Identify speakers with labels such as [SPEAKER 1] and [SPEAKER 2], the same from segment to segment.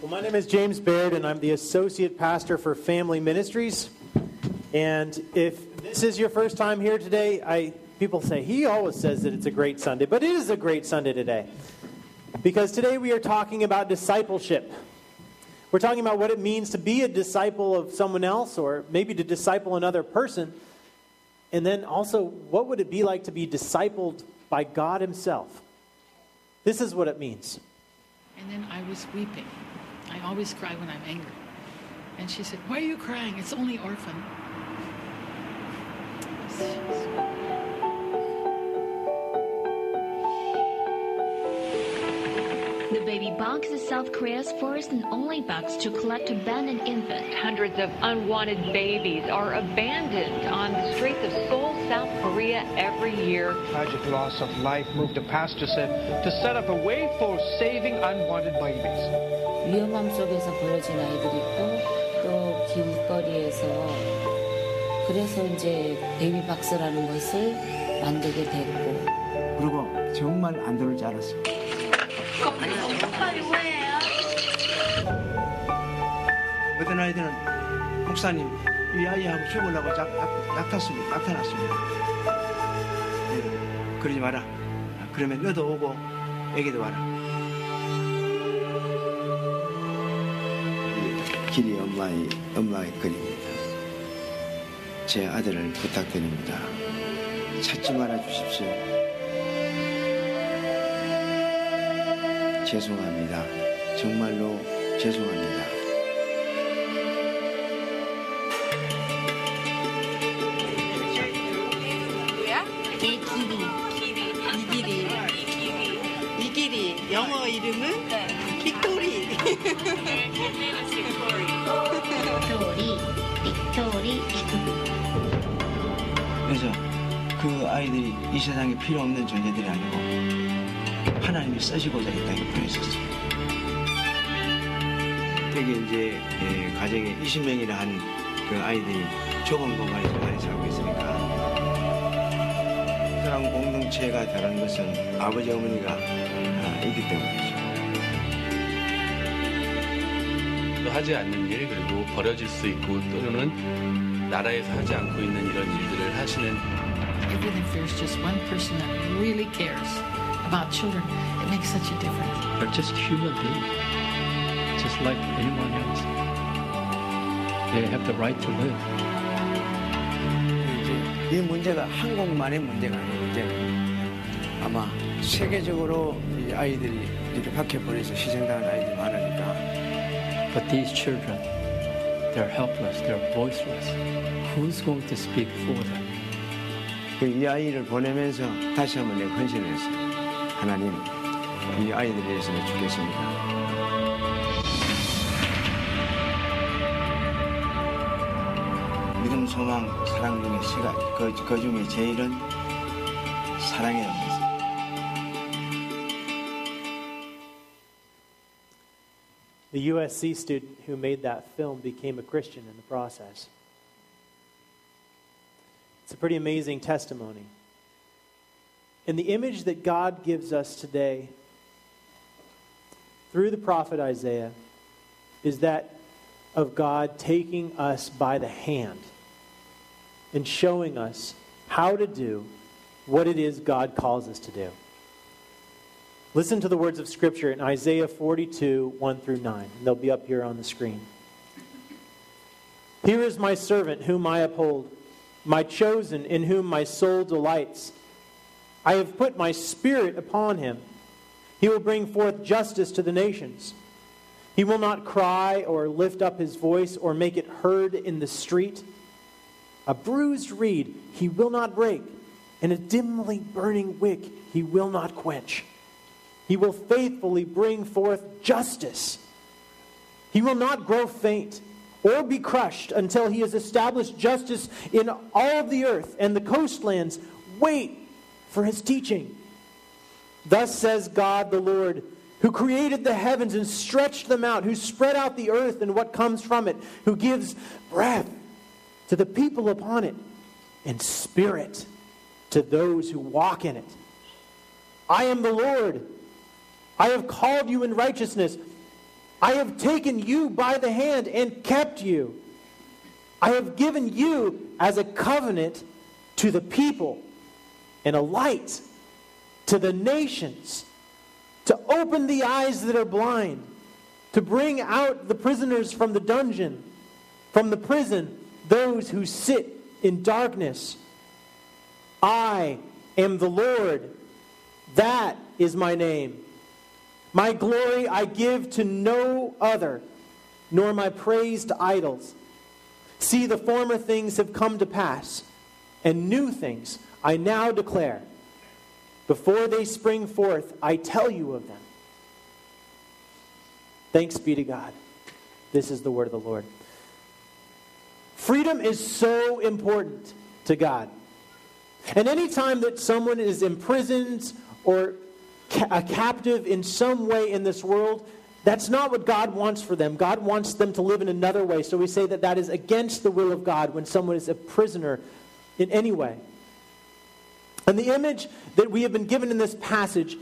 [SPEAKER 1] Well, my name is James Baird, and I'm the Associate Pastor for Family Ministries. And if this is your first time here today, I people say he always says that it's a great Sunday, but it is a great Sunday today. Because today we are talking about discipleship. We're talking about what it means to be a disciple of someone else or maybe to disciple another person. And then also, what would it be like to be discipled by God Himself? This is what it means.
[SPEAKER 2] And then I was weeping. I always cry when I'm angry. And she said, Why are you crying? It's only orphan.
[SPEAKER 3] The baby box is South Korea's first and only box to collect abandoned infants.
[SPEAKER 4] Hundreds of unwanted babies are abandoned on the streets of Seoul, South Korea every year.
[SPEAKER 5] Tragic loss of life moved the pastor said to set up a way for saving unwanted babies.
[SPEAKER 6] 위험함 속에서 버려진 아이들이 있고 또 길거리에서 그래서 이제 베이비 박스라는 것을 만들게 됐고
[SPEAKER 7] 그리고 정말 안 들을 줄 알았어요. 어떤 아이들은 목사님 이 아이하고 죽으려고 작, 약, 탔습니다 나타났습니다. 네, 그러지 마라. 그러면 너도 오고 애기도 와라. 길이 엄마의 엄마의 거리입니다. 제 아들을 부탁드립니다. 찾지 말아 주십시오. 죄송합니다. 정말로 죄송합니다.
[SPEAKER 8] 이 길이. 이 길이. 이 길이. 영어 이름은? 빅토리.
[SPEAKER 3] 빅토리, 빅토리,
[SPEAKER 7] 그래서 그 아이들이 이 세상에 필요 없는 존재들이 아니고 하나님이 쓰시고자 이 땅에 보내셨어요. 여기 이제 예, 가정에 20명이나 한 그 아이들이 좁은 공간에서 많이 살고 있으니까 사람 공동체가 되는 것은 아버지 어머니가 아, 있기 때문이죠.
[SPEAKER 9] 또 하지 않는 일 그리고 버려질 수 있고 또는 나라에서 하지 않고 있는 이런 일들을 하시는
[SPEAKER 2] Even if there's just one person that really cares about children, it makes such a difference.
[SPEAKER 10] They're just human beings, just like anyone else. They have the right to live.
[SPEAKER 7] 이제 이 문제가 한국만의 문제가 아니에요. 이제는 아마 세계적으로 이 아이들이 이렇게 밖에 보내서 희생당한 아이들이 많으니까
[SPEAKER 10] But these children, they're helpless, they're voiceless. Who's going to speak for them?
[SPEAKER 7] 그이 아이를 보내면서 다시 한번 내가 헌신을 했어요. 하나님, 이 아이들을 위해서 죽겠습니다. 믿음, 소망, 사랑 중에 시가 그, 그 중에 제일은 사랑이라는 것입니다.
[SPEAKER 1] The USC student who made that film became a Christian in the process. It's a pretty amazing testimony. And the image that God gives us today through the prophet Isaiah is that of God taking us by the hand and showing us how to do what it is God calls us to do. Listen to the words of Scripture in Isaiah 42, 1 through 9. And they'll be up here on the screen. Here is my servant whom I uphold, my chosen in whom my soul delights. I have put my spirit upon him. He will bring forth justice to the nations. He will not cry or lift up his voice or make it heard in the street. A bruised reed he will not break, and a dimly burning wick he will not quench. He will faithfully bring forth justice. He will not grow faint or be crushed until he has established justice in all of the earth, and the coastlands wait for his teaching. Thus says God the Lord, who created the heavens and stretched them out, who spread out the earth and what comes from it, who gives breath to the people upon it, and spirit to those who walk in it. I am the Lord. I have called you in righteousness. I have taken you by the hand and kept you. I have given you as a covenant to the people and a light to the nations, to open the eyes that are blind, to bring out the prisoners from the dungeon, from the prison, those who sit in darkness. I am the Lord. That is my name. My glory I give to no other, nor my praise to idols. See, the former things have come to pass, and new things I now declare. Before they spring forth, I tell you of them. Thanks be to God. This is the word of the Lord. Freedom is so important to God. And anytime that someone is imprisoned or ca- a captive in some way in this world, that's not what God wants for them. God wants them to live in another way. So we say that that is against the will of God when someone is a prisoner in any way. And the image that we have been given in this passage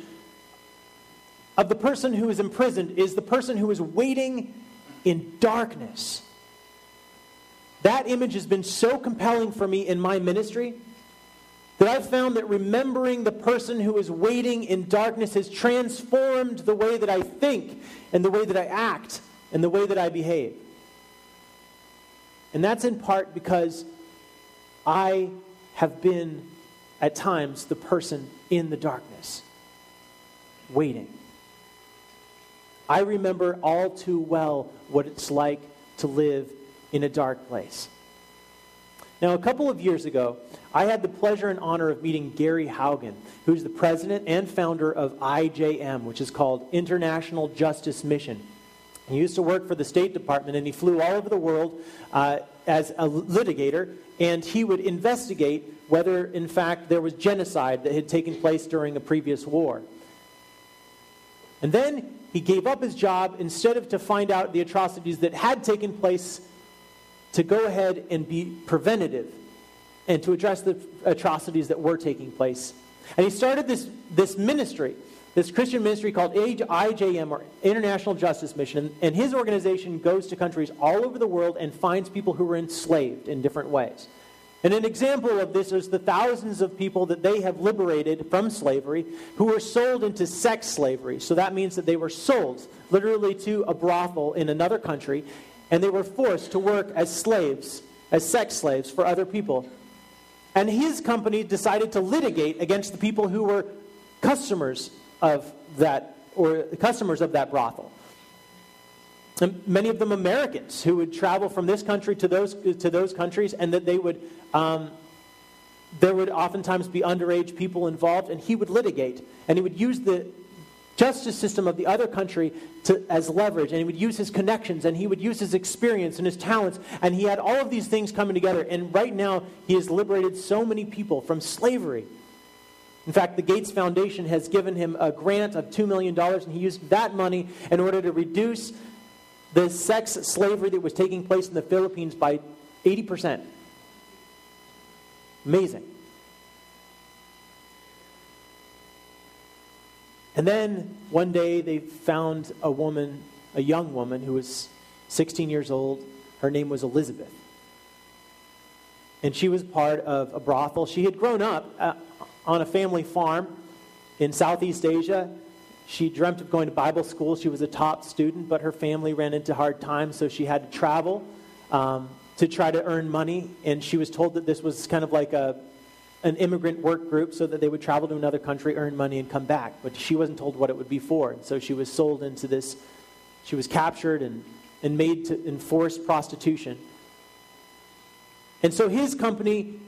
[SPEAKER 1] of the person who is imprisoned is the person who is waiting in darkness. That image has been so compelling for me in my ministry that I've found that remembering the person who is waiting in darkness has transformed the way that I think and the way that I act and the way that I behave. And that's in part because I have been at times the person in the darkness, waiting. I remember all too well what it's like to live in a dark place. Now, a couple of years ago, I had the pleasure and honor of meeting Gary Haugen, who's the president and founder of IJM, which is called International Justice Mission. He used to work for the State Department and he flew all over the world uh, as a litigator, and he would investigate whether, in fact, there was genocide that had taken place during a previous war. And then he gave up his job instead of to find out the atrocities that had taken place to go ahead and be preventative and to address the atrocities that were taking place. And he started this, this ministry, this Christian ministry called IJM, or International Justice Mission. And his organization goes to countries all over the world and finds people who were enslaved in different ways. And an example of this is the thousands of people that they have liberated from slavery who were sold into sex slavery. So that means that they were sold literally to a brothel in another country, and they were forced to work as slaves, as sex slaves for other people. And his company decided to litigate against the people who were customers of that, or the customers of that brothel. And many of them Americans who would travel from this country to those, to those countries, and that they would, um, there would oftentimes be underage people involved, and he would litigate. And he would use the justice system of the other country to, as leverage, and he would use his connections, and he would use his experience and his talents, and he had all of these things coming together. And right now, he has liberated so many people from slavery. In fact, the Gates Foundation has given him a grant of $2 million, and he used that money in order to reduce the sex slavery that was taking place in the Philippines by 80%. Amazing. And then one day they found a woman, a young woman who was 16 years old. Her name was Elizabeth. And she was part of a brothel. She had grown up uh, on a family farm in Southeast Asia. She dreamt of going to Bible school. She was a top student, but her family ran into hard times, so she had to travel um, to try to earn money. And she was told that this was kind of like a, an immigrant work group so that they would travel to another country, earn money, and come back. But she wasn't told what it would be for. And so she was sold into this, she was captured and, and made to enforce prostitution. And so his company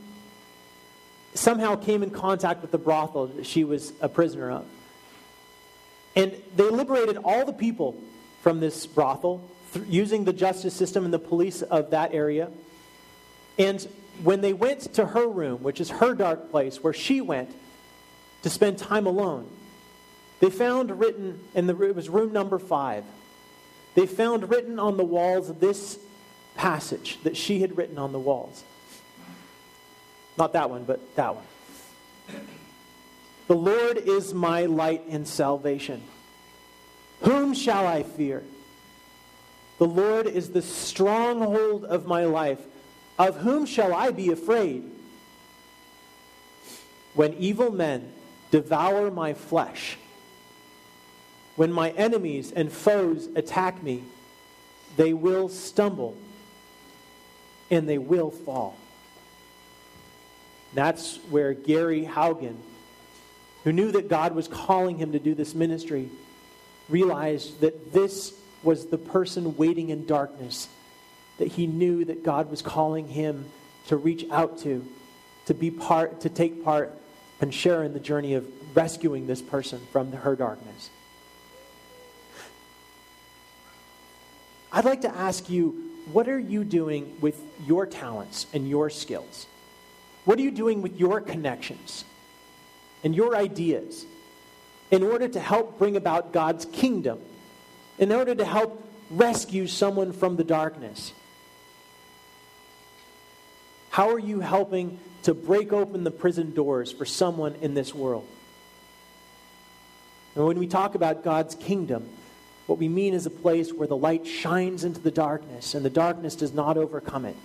[SPEAKER 1] somehow came in contact with the brothel that she was a prisoner of. And they liberated all the people from this brothel th- using the justice system and the police of that area. And when they went to her room, which is her dark place, where she went to spend time alone, they found written, the, it was room number five, they found written on the walls of this passage that she had written on the walls. Not that one, but that one. The Lord is my light and salvation. Whom shall I fear? The Lord is the stronghold of my life. Of whom shall I be afraid? When evil men devour my flesh, when my enemies and foes attack me, they will stumble and they will fall. That's where Gary Haugen, who knew that God was calling him to do this ministry, realized that this was the person waiting in darkness that he knew that God was calling him to reach out to, to be part, to take part and share in the journey of rescuing this person from her darkness. I'd like to ask you, what are you doing with your talents and your skills? What are you doing with your connections and your ideas in order to help bring about God's kingdom, in order to help rescue someone from the darkness? How are you helping to break open the prison doors for someone in this world? And when we talk about God's kingdom, what we mean is a place where the light shines into the darkness and the darkness does not overcome it.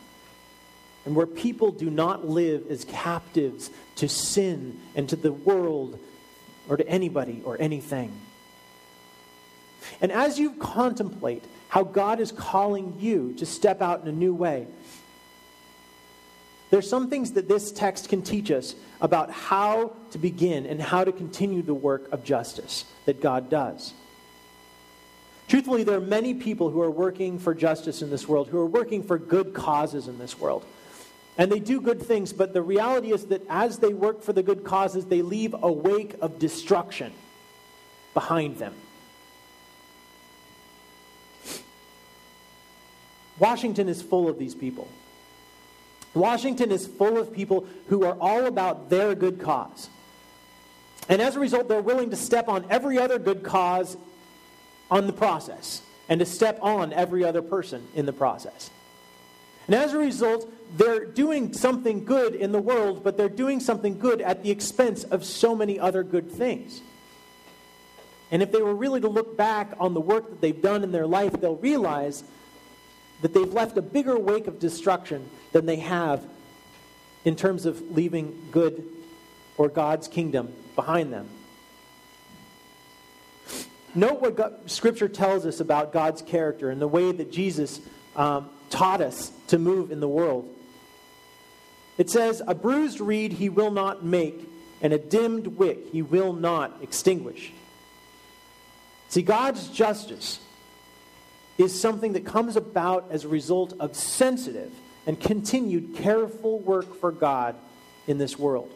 [SPEAKER 1] And where people do not live as captives to sin and to the world or to anybody or anything. And as you contemplate how God is calling you to step out in a new way, there's some things that this text can teach us about how to begin and how to continue the work of justice that God does. Truthfully, there are many people who are working for justice in this world, who are working for good causes in this world. And they do good things, but the reality is that as they work for the good causes, they leave a wake of destruction behind them. Washington is full of these people. Washington is full of people who are all about their good cause. And as a result, they're willing to step on every other good cause on the process and to step on every other person in the process. And as a result, they're doing something good in the world, but they're doing something good at the expense of so many other good things. And if they were really to look back on the work that they've done in their life, they'll realize that they've left a bigger wake of destruction than they have in terms of leaving good or God's kingdom behind them. Note what God, Scripture tells us about God's character and the way that Jesus um, taught us to move in the world. It says, A bruised reed he will not make, and a dimmed wick he will not extinguish. See, God's justice is something that comes about as a result of sensitive and continued careful work for God in this world.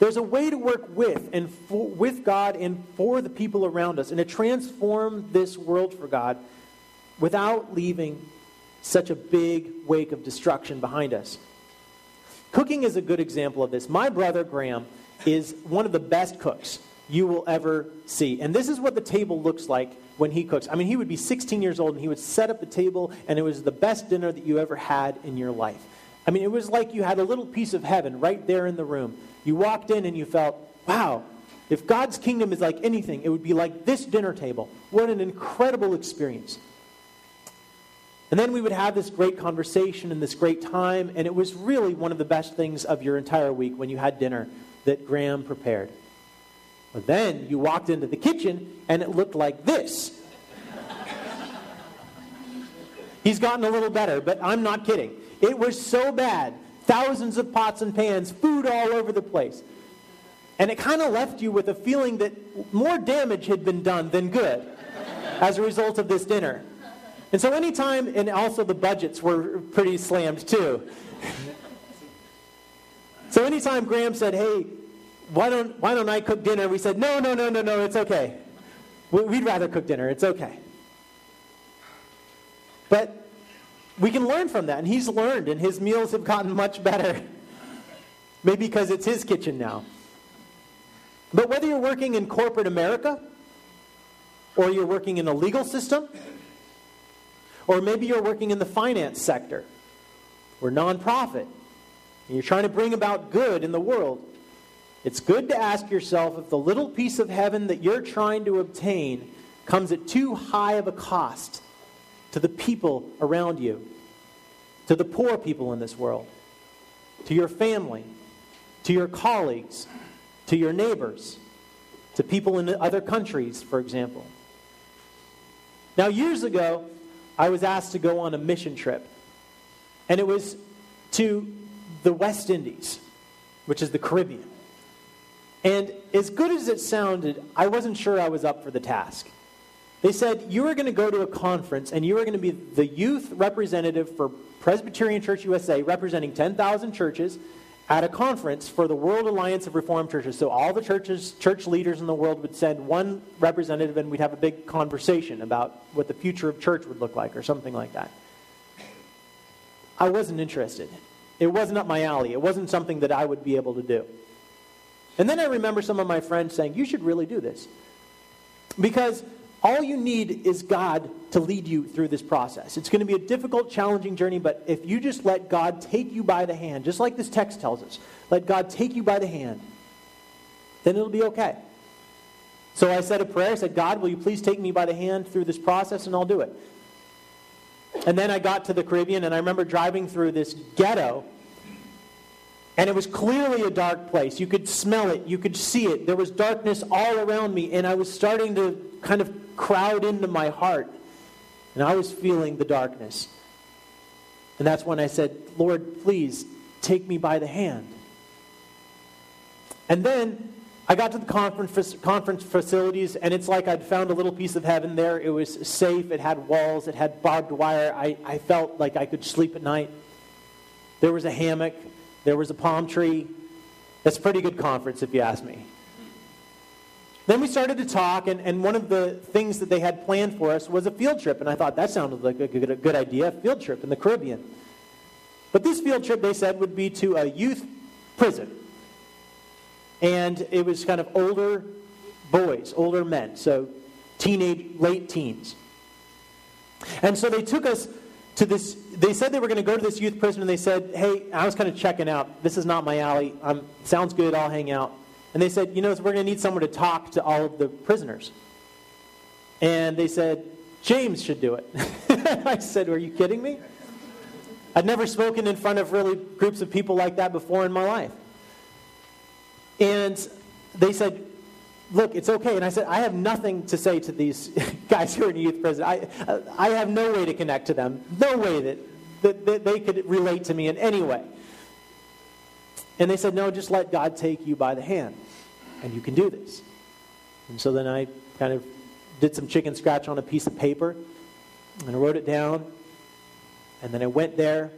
[SPEAKER 1] There's a way to work with and for, with God and for the people around us and to transform this world for God without leaving such a big wake of destruction behind us. Cooking is a good example of this. My brother Graham is one of the best cooks you will ever see. And this is what the table looks like when he cooks. I mean, he would be 16 years old and he would set up the table, and it was the best dinner that you ever had in your life. I mean, it was like you had a little piece of heaven right there in the room. You walked in and you felt, wow, if God's kingdom is like anything, it would be like this dinner table. What an incredible experience. And then we would have this great conversation and this great time, and it was really one of the best things of your entire week when you had dinner that Graham prepared. But then you walked into the kitchen and it looked like this. He's gotten a little better, but I'm not kidding. It was so bad thousands of pots and pans, food all over the place. And it kind of left you with a feeling that more damage had been done than good as a result of this dinner. And so, anytime, and also the budgets were pretty slammed too. so, anytime Graham said, Hey, why don't, why don't I cook dinner? We said, No, no, no, no, no, it's okay. We'd rather cook dinner, it's okay. But we can learn from that. And he's learned, and his meals have gotten much better. Maybe because it's his kitchen now. But whether you're working in corporate America, or you're working in a legal system, or maybe you're working in the finance sector, or nonprofit, and you're trying to bring about good in the world, it's good to ask yourself if the little piece of heaven that you're trying to obtain comes at too high of a cost to the people around you, to the poor people in this world, to your family, to your colleagues, to your neighbors, to people in other countries, for example. Now, years ago, I was asked to go on a mission trip, and it was to the West Indies, which is the Caribbean. And as good as it sounded, I wasn't sure I was up for the task. They said, You are going to go to a conference and you are going to be the youth representative for Presbyterian Church USA, representing 10,000 churches at a conference for the World Alliance of Reformed Churches. So all the churches, church leaders in the world would send one representative and we'd have a big conversation about what the future of church would look like or something like that. I wasn't interested. It wasn't up my alley. It wasn't something that I would be able to do. And then I remember some of my friends saying, You should really do this. Because all you need is God to lead you through this process. It's going to be a difficult, challenging journey, but if you just let God take you by the hand, just like this text tells us, let God take you by the hand, then it'll be okay. So I said a prayer. I said, God, will you please take me by the hand through this process, and I'll do it. And then I got to the Caribbean, and I remember driving through this ghetto and it was clearly a dark place. You could smell it, you could see it. There was darkness all around me, and I was starting to kind of crowd into my heart. And I was feeling the darkness. And that's when I said, Lord, please take me by the hand. And then I got to the conference, conference facilities, and it's like I'd found a little piece of heaven there. It was safe, it had walls, it had barbed wire. I, I felt like I could sleep at night. There was a hammock. There was a palm tree. It's a pretty good conference, if you ask me. Then we started to talk, and, and one of the things that they had planned for us was a field trip. And I thought that sounded like a good, a good idea a field trip in the Caribbean. But this field trip, they said, would be to a youth prison. And it was kind of older boys, older men, so teenage, late teens. And so they took us to this, they said they were going to go to this youth prison, and they said, hey, I was kind of checking out. This is not my alley. Um, sounds good. I'll hang out. And they said, you know, we're going to need someone to talk to all of the prisoners. And they said, James should do it. I said, are you kidding me? I'd never spoken in front of really groups of people like that before in my life. And they said, look, it's okay. And I said, I have nothing to say to these guys who are in youth prison. I, I have no way to connect to them, no way that, that, that they could relate to me in any way. And they said, no, just let God take you by the hand, and you can do this. And so then I kind of did some chicken scratch on a piece of paper, and I wrote it down, and then I went there,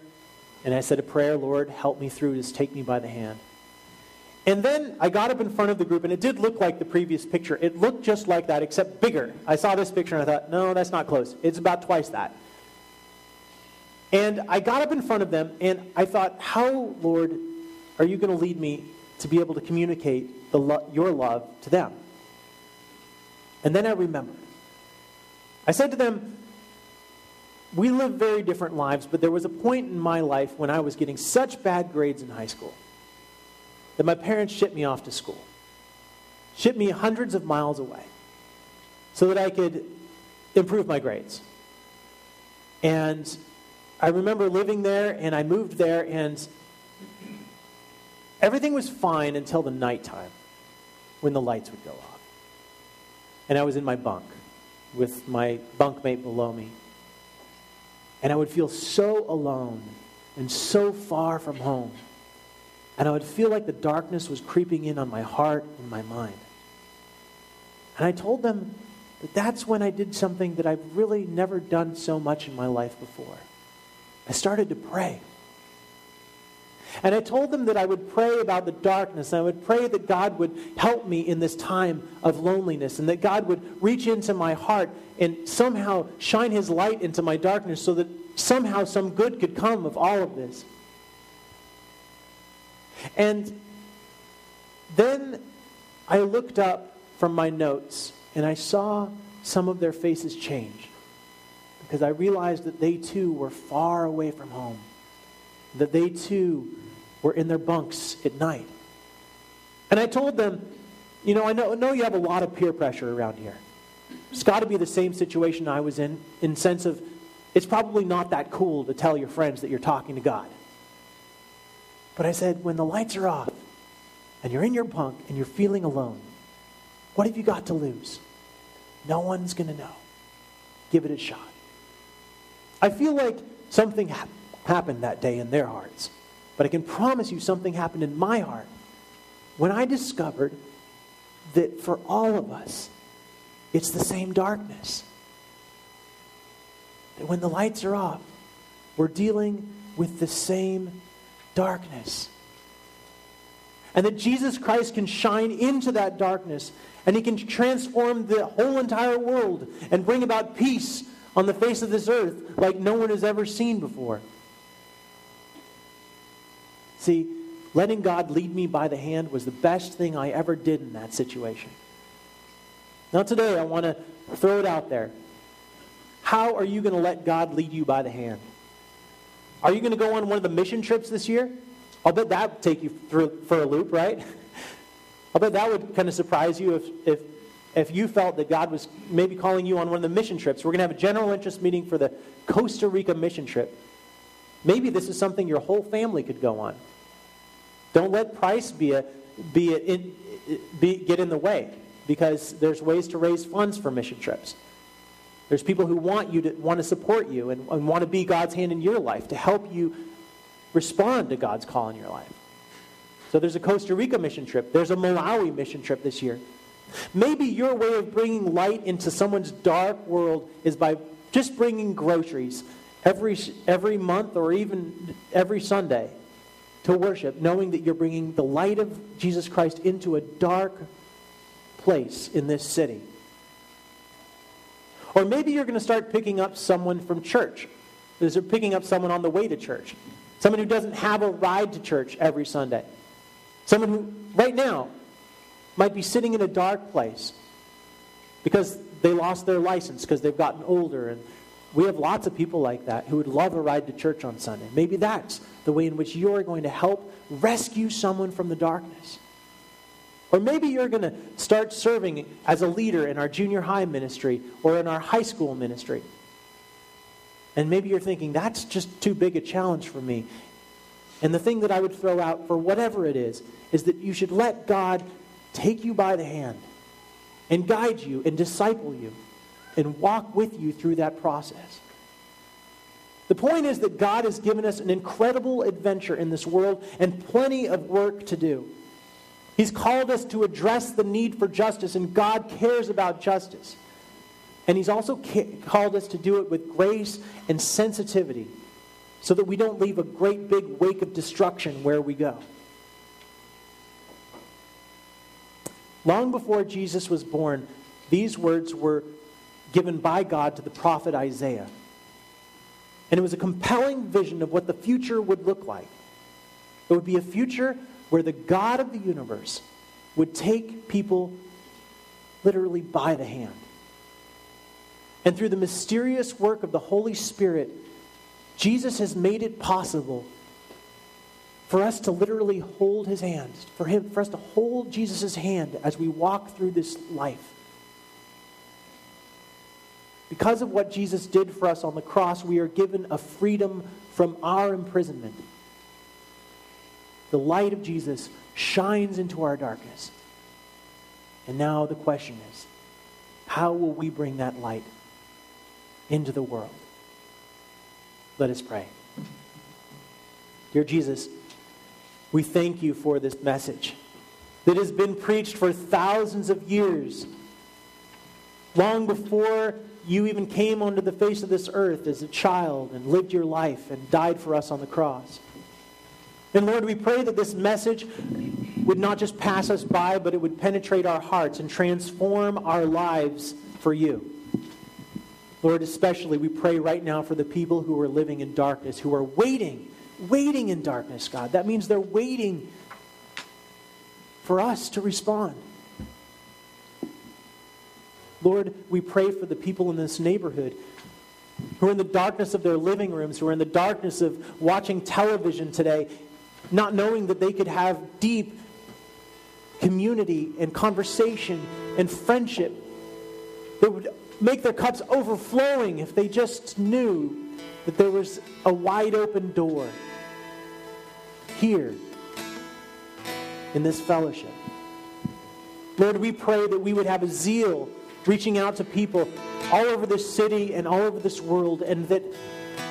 [SPEAKER 1] and I said a prayer, Lord, help me through this, take me by the hand. And then I got up in front of the group, and it did look like the previous picture. It looked just like that, except bigger. I saw this picture, and I thought, no, that's not close. It's about twice that. And I got up in front of them, and I thought, how, Lord, are you going to lead me to be able to communicate lo- your love to them? And then I remembered. I said to them, we live very different lives, but there was a point in my life when I was getting such bad grades in high school that my parents shipped me off to school, shipped me hundreds of miles away so that I could improve my grades. And I remember living there, and I moved there, and everything was fine until the nighttime when the lights would go off. And I was in my bunk with my bunkmate below me. And I would feel so alone and so far from home. And I would feel like the darkness was creeping in on my heart and my mind. And I told them that that's when I did something that I've really never done so much in my life before. I started to pray. And I told them that I would pray about the darkness, and I would pray that God would help me in this time of loneliness, and that God would reach into my heart and somehow shine his light into my darkness so that somehow some good could come of all of this. And then I looked up from my notes and I saw some of their faces change because I realized that they too were far away from home, that they too were in their bunks at night. And I told them, you know, I know, I know you have a lot of peer pressure around here. It's got to be the same situation I was in, in sense of it's probably not that cool to tell your friends that you're talking to God. But I said, when the lights are off and you're in your bunk and you're feeling alone, what have you got to lose? No one's going to know. Give it a shot. I feel like something ha- happened that day in their hearts, but I can promise you something happened in my heart when I discovered that for all of us, it's the same darkness. That when the lights are off, we're dealing with the same darkness. And that Jesus Christ can shine into that darkness and he can transform the whole entire world and bring about peace on the face of this earth like no one has ever seen before. See, letting God lead me by the hand was the best thing I ever did in that situation. Now, today, I want to throw it out there. How are you going to let God lead you by the hand? Are you going to go on one of the mission trips this year? I'll bet that would take you through, for a loop, right? I'll bet that would kind of surprise you if, if, if you felt that God was maybe calling you on one of the mission trips. We're going to have a general interest meeting for the Costa Rica mission trip. Maybe this is something your whole family could go on. Don't let price be a, be, a, in, be get in the way because there's ways to raise funds for mission trips. There's people who want you to want to support you and, and want to be God's hand in your life to help you respond to God's call in your life. So there's a Costa Rica mission trip. There's a Malawi mission trip this year. Maybe your way of bringing light into someone's dark world is by just bringing groceries every, every month or even every Sunday to worship, knowing that you're bringing the light of Jesus Christ into a dark place in this city. Or maybe you're going to start picking up someone from church. Or picking up someone on the way to church. Someone who doesn't have a ride to church every Sunday. Someone who, right now, might be sitting in a dark place because they lost their license because they've gotten older. And we have lots of people like that who would love a ride to church on Sunday. Maybe that's the way in which you're going to help rescue someone from the darkness. Or maybe you're going to start serving as a leader in our junior high ministry or in our high school ministry. And maybe you're thinking, that's just too big a challenge for me. And the thing that I would throw out for whatever it is, is that you should let God take you by the hand and guide you and disciple you and walk with you through that process. The point is that God has given us an incredible adventure in this world and plenty of work to do. He's called us to address the need for justice, and God cares about justice. And He's also ca- called us to do it with grace and sensitivity so that we don't leave a great big wake of destruction where we go. Long before Jesus was born, these words were given by God to the prophet Isaiah. And it was a compelling vision of what the future would look like. It would be a future where the God of the universe would take people literally by the hand. And through the mysterious work of the Holy Spirit, Jesus has made it possible for us to literally hold his hands, for him for us to hold Jesus' hand as we walk through this life. Because of what Jesus did for us on the cross, we are given a freedom from our imprisonment. The light of Jesus shines into our darkness. And now the question is how will we bring that light into the world? Let us pray. Dear Jesus, we thank you for this message that has been preached for thousands of years, long before you even came onto the face of this earth as a child and lived your life and died for us on the cross. And Lord, we pray that this message would not just pass us by, but it would penetrate our hearts and transform our lives for you. Lord, especially we pray right now for the people who are living in darkness, who are waiting, waiting in darkness, God. That means they're waiting for us to respond. Lord, we pray for the people in this neighborhood who are in the darkness of their living rooms, who are in the darkness of watching television today, not knowing that they could have deep community and conversation and friendship that would make their cups overflowing if they just knew that there was a wide open door here in this fellowship. Lord, we pray that we would have a zeal reaching out to people all over this city and all over this world, and that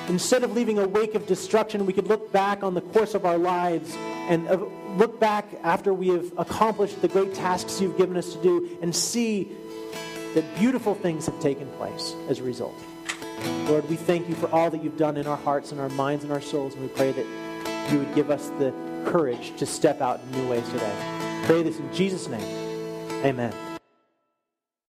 [SPEAKER 1] instead of leaving a wake of destruction, we could look back on the course of our lives and uh, look back after we have accomplished the great tasks you've given us to do and see that beautiful things have taken place as a result. Lord, we thank you for all that you've done in our hearts and our minds and our souls, and we pray that you would give us the courage to step out in new ways today. Pray this in Jesus' name. Amen.